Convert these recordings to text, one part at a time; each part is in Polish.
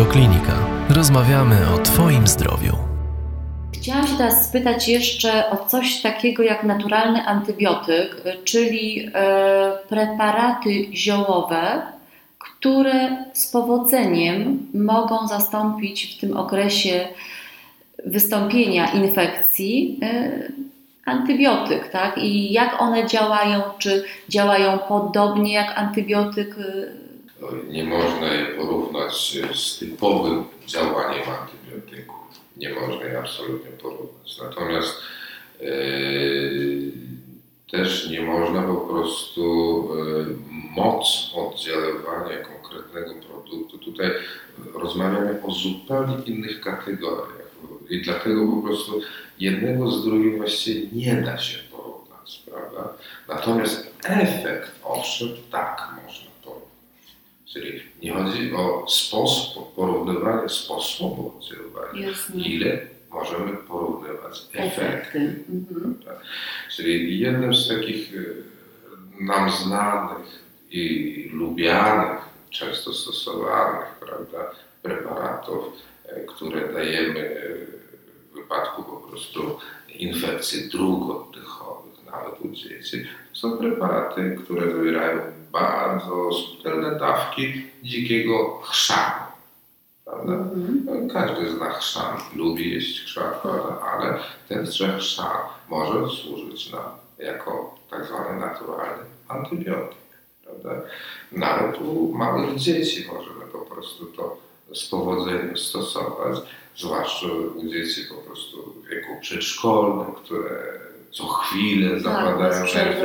Radioklinika. Rozmawiamy o Twoim zdrowiu. Chciałam się teraz spytać jeszcze o coś takiego jak naturalny antybiotyk, czyli e, preparaty ziołowe, które z powodzeniem mogą zastąpić w tym okresie wystąpienia infekcji e, antybiotyk, tak? I jak one działają? Czy działają podobnie jak antybiotyk? Nie można je porównać z typowym działaniem antybiotyków. Nie można je absolutnie porównać. Natomiast yy, też nie można po prostu yy, moc oddziaływania konkretnego produktu. Tutaj rozmawiamy o zupełnie innych kategoriach. I dlatego po prostu jednego z drugim właściwie nie da się porównać, prawda? Natomiast efekt, owszem, tak można. Czyli nie chodzi o sposób, porównywanie sposobu oddziaływania, ile możemy porównywać efekty. efekty. Mhm. Czyli jednym z takich y, nam znanych i lubianych, często stosowanych, prawda, preparatów, y, które dajemy y, w wypadku po prostu infekcji dróg oddechowych, nawet u dzieci, są preparaty, które zawierają bardzo subtelne dawki dzikiego chrzanu. Prawda? Mm. Każdy zna chrzan, lubi jeść chrzan, prawda? ale ten chrzan może służyć nam jako tak zwany naturalny antybiotyk. Prawda? Nawet u małych dzieci możemy po prostu to z powodzeniem stosować zwłaszcza u dzieci po prostu w wieku przedszkolnym, które co chwilę tak, zapadają tak,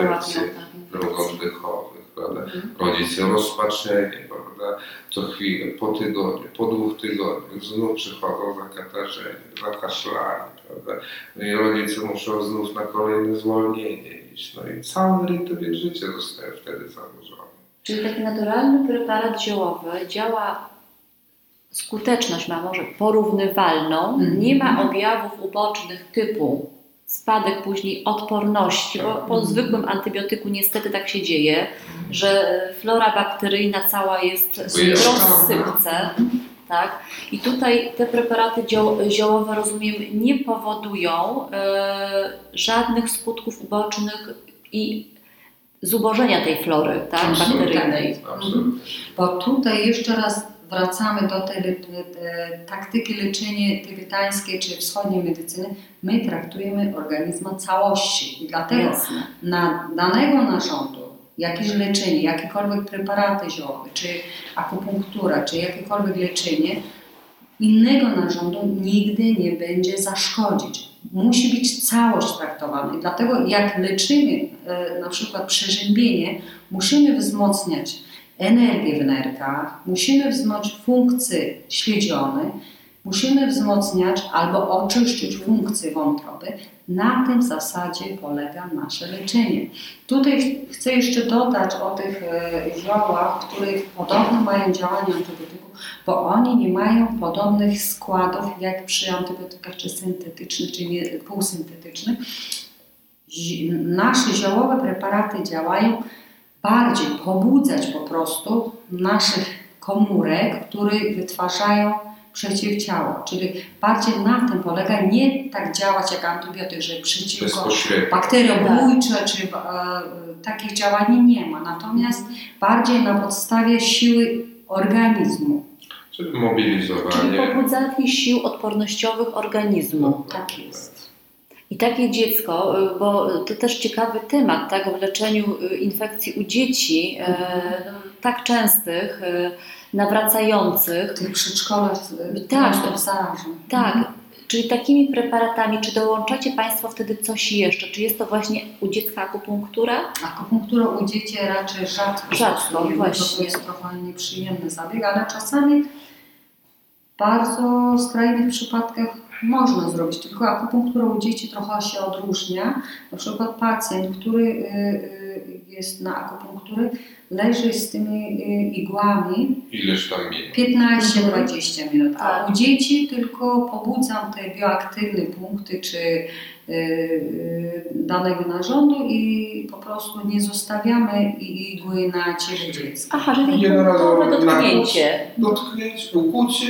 dróg oddechowych, prawda? Mhm. Rodzice rozpaczeni, prawda? Co chwilę, po tygodniu, po dwóch tygodniach znów przychodzą zakatarzeni, zakaszlani, prawda? No i rodzice muszą znów na kolejne zwolnienie iść. No i cały rytm życia zostaje wtedy zaburzony. Czyli taki naturalny preparat ziołowy działa skuteczność ma może porównywalną, mm. nie ma objawów ubocznych typu spadek później odporności, bo po mhm. zwykłym antybiotyku niestety tak się dzieje, że flora bakteryjna cała jest w rozsypce. Tak? I tutaj te preparaty ziołowe, rozumiem, nie powodują e, żadnych skutków ubocznych i zubożenia tej flory tak, bakteryjnej. Bo tutaj jeszcze raz wracamy do tej taktyki leczenia tybetańskiej czy wschodniej medycyny, my traktujemy organizm całości. I dlatego Jasne. na danego narządu jakieś leczenie, jakiekolwiek preparaty ziołowe, czy akupunktura, czy jakiekolwiek leczenie innego narządu nigdy nie będzie zaszkodzić. Musi być całość traktowana. I dlatego jak leczymy e, na przykład przeziębienie, musimy wzmocniać energię w nerkach, musimy wzmocnić funkcje śledzione, musimy wzmocniać albo oczyszczyć funkcje wątroby. Na tym zasadzie polega nasze leczenie. Tutaj chcę jeszcze dodać o tych e, ziołach, które podobno mają działanie antybiotyku, bo oni nie mają podobnych składów jak przy antybiotykach czy syntetycznych, czy nie, półsyntetycznych. Nasze ziołowe preparaty działają bardziej pobudzać po prostu naszych komórek, które wytwarzają przeciwciała. Czyli bardziej na tym polega, nie tak działać jak antybiotyk, że przeciwko bakteriobójcze czy e, takich działań nie ma. Natomiast bardziej na podstawie siły organizmu. Czyli mobilizowanie. Czyli pobudzanie sił odpornościowych organizmu. No, tak jest. I takie dziecko, y, bo to też ciekawy temat, tak, w leczeniu y, infekcji u dzieci, y, no, tak częstych, nawracających. Tych przedszkolach tak. Tak, mhm. Czyli takimi preparatami, czy dołączacie Państwo wtedy coś jeszcze? Czy jest to właśnie u dziecka akupunktura? Akupunktura u dzieci raczej rzadko. Rzadko, właśnie. To jest trochę nieprzyjemny zabieg, ale czasami w bardzo skrajnych przypadkach można zrobić, tylko akupunktura u dzieci trochę się odróżnia. Na przykład pacjent, który y, y, jest na akupunkturę, leży z tymi y, igłami Ileż tam minut? 15-20 minut, a tak. u dzieci tylko pobudzam te bioaktywne punkty, czy danego narządu i po prostu nie zostawiamy igły na ciele dziecka. Aha, czyli Jednorazowe punktowe dotknięcie. Dotknięcie, ukucie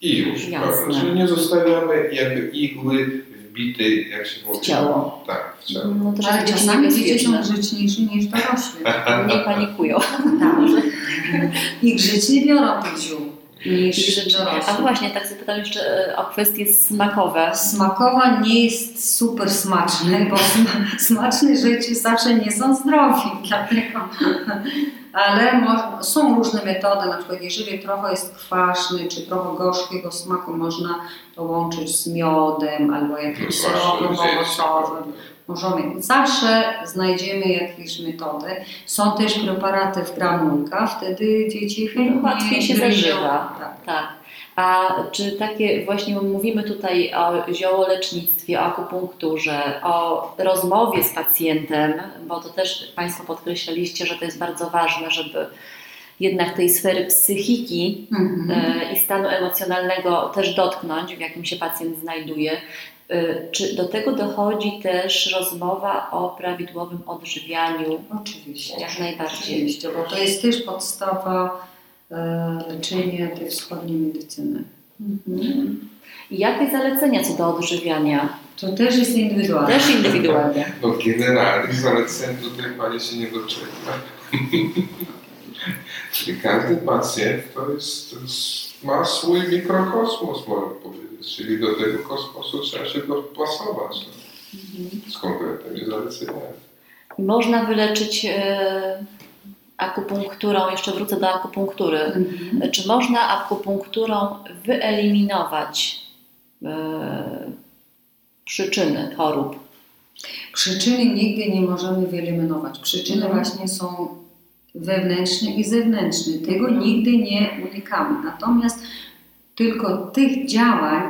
i już. Jasne. nie zostawiamy jakby igły wbitej, jak się mówi. ciało. Tak, w ciało. No to Ale czasami dzieci są niebezpieczne. grzeczniejsze niż dorośli. Nie panikują. Tak. I grzecznie biorą tych ziół niż A właśnie, tak sobie pytam jeszcze e, o kwestie smakowe. Smakowa nie jest super smaczne, bo sma- smaczne rzeczy zawsze nie są zdrowi, dlatego. Ale są różne metody, na przykład jeżeli trochę jest kwaśny, czy trochę gorzkiego smaku, można to łączyć z miodem albo jakimś syropem owocowym. Możemy, zawsze znajdziemy jakieś metody. Są też preparaty w granulkach, wtedy dzieci chętnie Łatwiej się zażywa. Tak. Tak. A czy takie właśnie mówimy tutaj o ziołolecznictwie, o akupunkturze, o rozmowie z pacjentem, bo to też Państwo podkreślaliście, że to jest bardzo ważne, żeby jednak tej sfery psychiki Mhm. e, i stanu emocjonalnego też dotknąć, w jakim się pacjent znajduje. E, Czy do tego dochodzi też rozmowa o prawidłowym odżywianiu? Oczywiście. Jak najbardziej. Oczywiście, bo to jest też podstawa e, leczenia tej wschodniej medycyny. Mhm. I jakie zalecenia co do odżywiania? To też jest indywidualne. Też indywidualnie. No generalnych zaleceń tutaj Pani się nie doczeka. Czyli każdy pacjent to jest, to jest, ma swój mikrokosmos, można powiedzieć. Czyli do tego kosmosu trzeba się dopasować no, z konkretnymi zaleceniami. Można wyleczyć e, akupunkturą, jeszcze wrócę do akupunktury. Mhm. Czy można akupunkturą wyeliminować e, przyczyny chorób? Przyczyny nigdy nie możemy wyeliminować. Przyczyny Mhm. właśnie są wewnętrzne i zewnętrzne. Tego Mhm. nigdy nie unikamy. Natomiast tylko tych działań,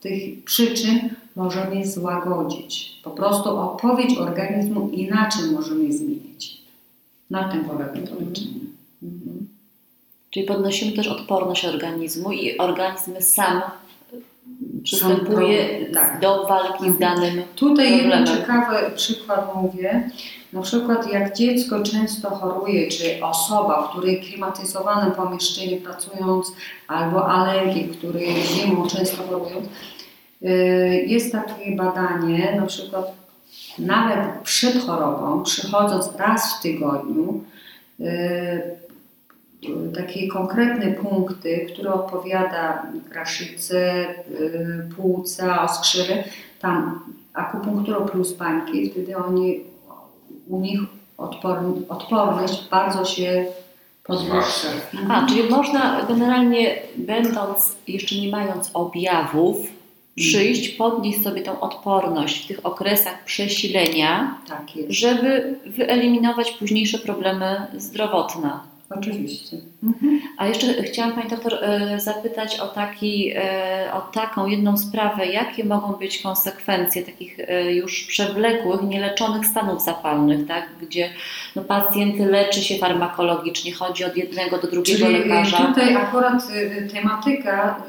tych przyczyn możemy złagodzić. Po prostu odpowiedź organizmu inaczej możemy zmienić. Na tym polega to leczenie. Mhm. Czyli podnosimy też odporność organizmu i organizm sam przystępuje tak. do walki z danym Tutaj jeden ciekawy przykład mówię. Na przykład jak dziecko często choruje, czy osoba, w której klimatyzowanym pomieszczeniu pracując, albo alergik, który zimą często chorują, y, jest takie badanie, na przykład nawet przed chorobą, przychodząc raz w tygodniu, y, takie konkretne punkty, które odpowiada kraszycy, y, płuca, oskrzywy, tam akupunktura plus bańki, wtedy oni, u nich odpor, odporność bardzo się podwyższa. A, czyli można generalnie, będąc, jeszcze nie mając objawów, przyjść, podnieść sobie tą odporność w tych okresach przesilenia, Tak żeby wyeliminować późniejsze problemy zdrowotne. Oczywiście. A jeszcze chciałam Pani doktor e, zapytać o, taki, e, o taką jedną sprawę, jakie mogą być konsekwencje takich e, już przewlekłych, nieleczonych stanów zapalnych, tak? gdzie no, pacjent leczy się farmakologicznie, chodzi od jednego do drugiego Czyli lekarza. tutaj akurat tematyka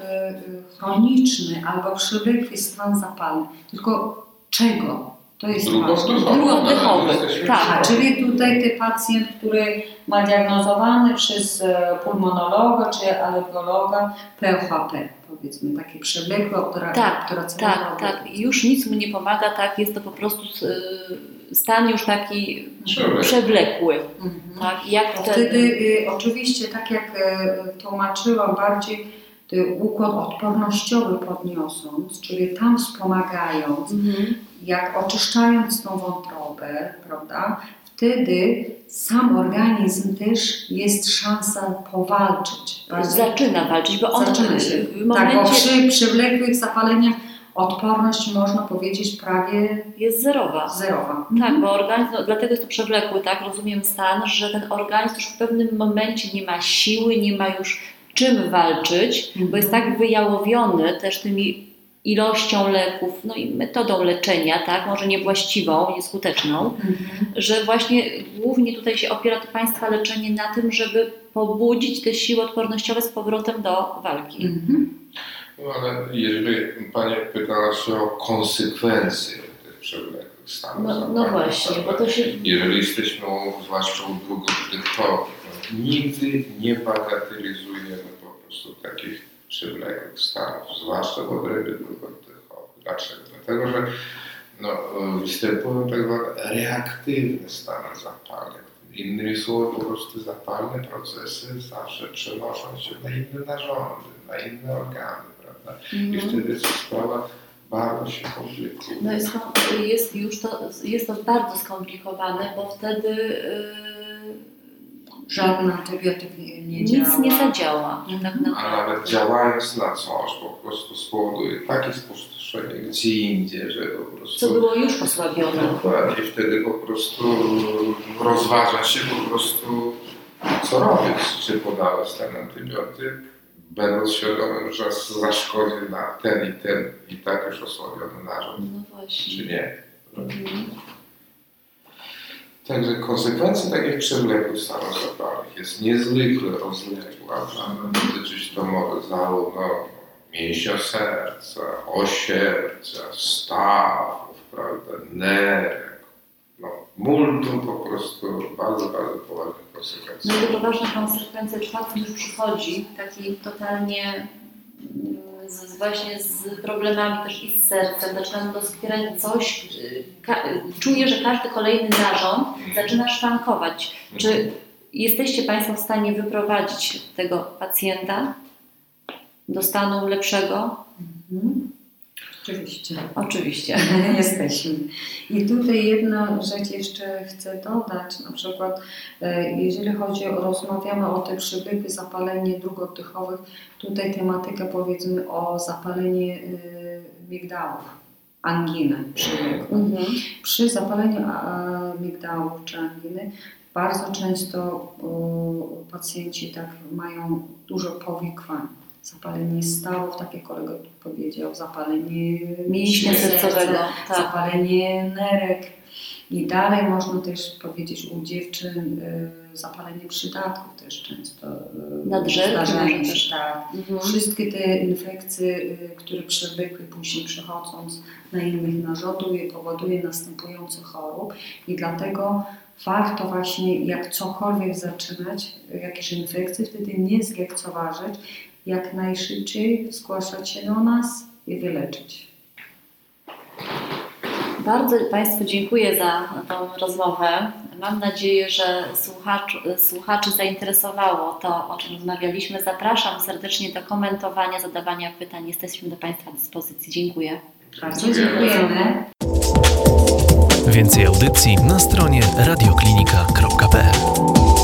chroniczny albo przewlekły stan zapalny. Tylko czego? To jest. Drugooddechowy, Jesteśmy tak. Czyli tutaj ten pacjent, który ma diagnozowany przez e, pulmonologa czy alergologa POHP, powiedzmy, takie przewlekłe opera- Tak. Tak, tak. Już nic mu nie pomaga, tak? Jest to po prostu e, stan już taki Przewlekły. przewlekły. Mhm. Tak? Jak To wtedy? wtedy y, oczywiście, tak jak y, tłumaczyłam, bardziej y, układ odpornościowy podniosąc, czyli tam wspomagając, Mhm. Jak oczyszczając tą wątrobę, prawda, wtedy sam organizm też jest szansa powalczyć. Zaczyna walczyć, bo on Zaczyna się. w Tak, bo momencie przy przewlekłych zapaleniach odporność można powiedzieć prawie jest zerowa. zerowa. Tak, bo organizm, no, dlatego jest to przewlekły, tak, rozumiem stan, że ten organizm już w pewnym momencie nie ma siły, nie ma już czym walczyć, bo jest tak wyjałowiony też tymi ilością leków, no i metodą leczenia, tak, może niewłaściwą, nieskuteczną, Mhm. że właśnie głównie tutaj się opiera to Państwa leczenie na tym, żeby pobudzić te siły odpornościowe z powrotem do walki. Mhm. No ale jeżeli Pani pytała się o konsekwencje tych przewlekłych stanu No, no właśnie, bo to się Jeżeli jesteśmy, zwłaszcza u to nigdy nie bagatelizujemy po prostu takich przewlekłych stanów, zwłaszcza w obrębie długooddechowych. Dlaczego? Dlatego, że no, występują tak zwane reaktywne stany zapalne. Innymi słowy, po prostu zapalne procesy zawsze przenoszą się na inne narządy, na inne organy, prawda? I Mhm. wtedy sprawa bardzo się komplikuje. No jest, jest już to, jest to bardzo skomplikowane, bo wtedy yy, Żaden antybiotyk nie, nie nic działa. nie zadziała. Tak A nawet działając na coś, po prostu spowoduje takie spustoszenie gdzie indziej, że po prostu... Co było już osłabione. Dokładnie, wtedy po prostu rozważa się po prostu, co robić. Czy podawać ten antybiotyk, będąc świadomym, że zaszkodzi na ten i ten i tak już osłabiony narząd, No właśnie. czy nie. Mhm. Także konsekwencje takich przewlekłych stanów zapalnych jest niezwykle rozległa. Dotyczyć to może zarówno mięśnia serca, ośiercia, stawów, prawda, nerek. No, multum po prostu bardzo, bardzo poważnych konsekwencji. No i to ważna konsekwencja, czwarty już przychodzi, taki totalnie z, właśnie z problemami też i z sercem, zaczynam doskwierać coś, czuję, że każdy kolejny narząd zaczyna szwankować. Czy jesteście Państwo w stanie wyprowadzić tego pacjenta do stanu lepszego? Mhm. Oczywiście. Oczywiście. Jesteśmy. I tutaj jedna rzecz jeszcze chcę dodać, na przykład e, jeżeli chodzi o, rozmawiamy o te przywykłe zapalenie dróg oddechowych, tutaj tematyka powiedzmy o zapalenie y, migdałów, angina przywykłe. Mhm. Przy zapaleniu migdałów czy anginy bardzo często pacjenci tak mają dużo powikłań. Zapalenie stawów, tak jak kolega powiedział, zapalenie Mięśnia sercowego. Tak. zapalenie nerek. I dalej można też powiedzieć u dziewczyn y, zapalenie przydatków też często. y, też. Tak. Mhm. Wszystkie te infekcje, y, które przewlekły później przechodząc na innych narządów, powoduje następujące chorób i dlatego warto właśnie jak cokolwiek zaczynać, jakieś infekcje, wtedy nie zlekceważyć, jak najszybciej zgłaszać się do nas i wyleczyć. Bardzo Państwu dziękuję za tą rozmowę. Mam nadzieję, że słuchacz, słuchaczy zainteresowało to, o czym rozmawialiśmy. Zapraszam serdecznie do komentowania, zadawania pytań. Jesteśmy do Państwa dyspozycji. Dziękuję. Bardzo dziękujemy. Więcej audycji na stronie radioklinika.pl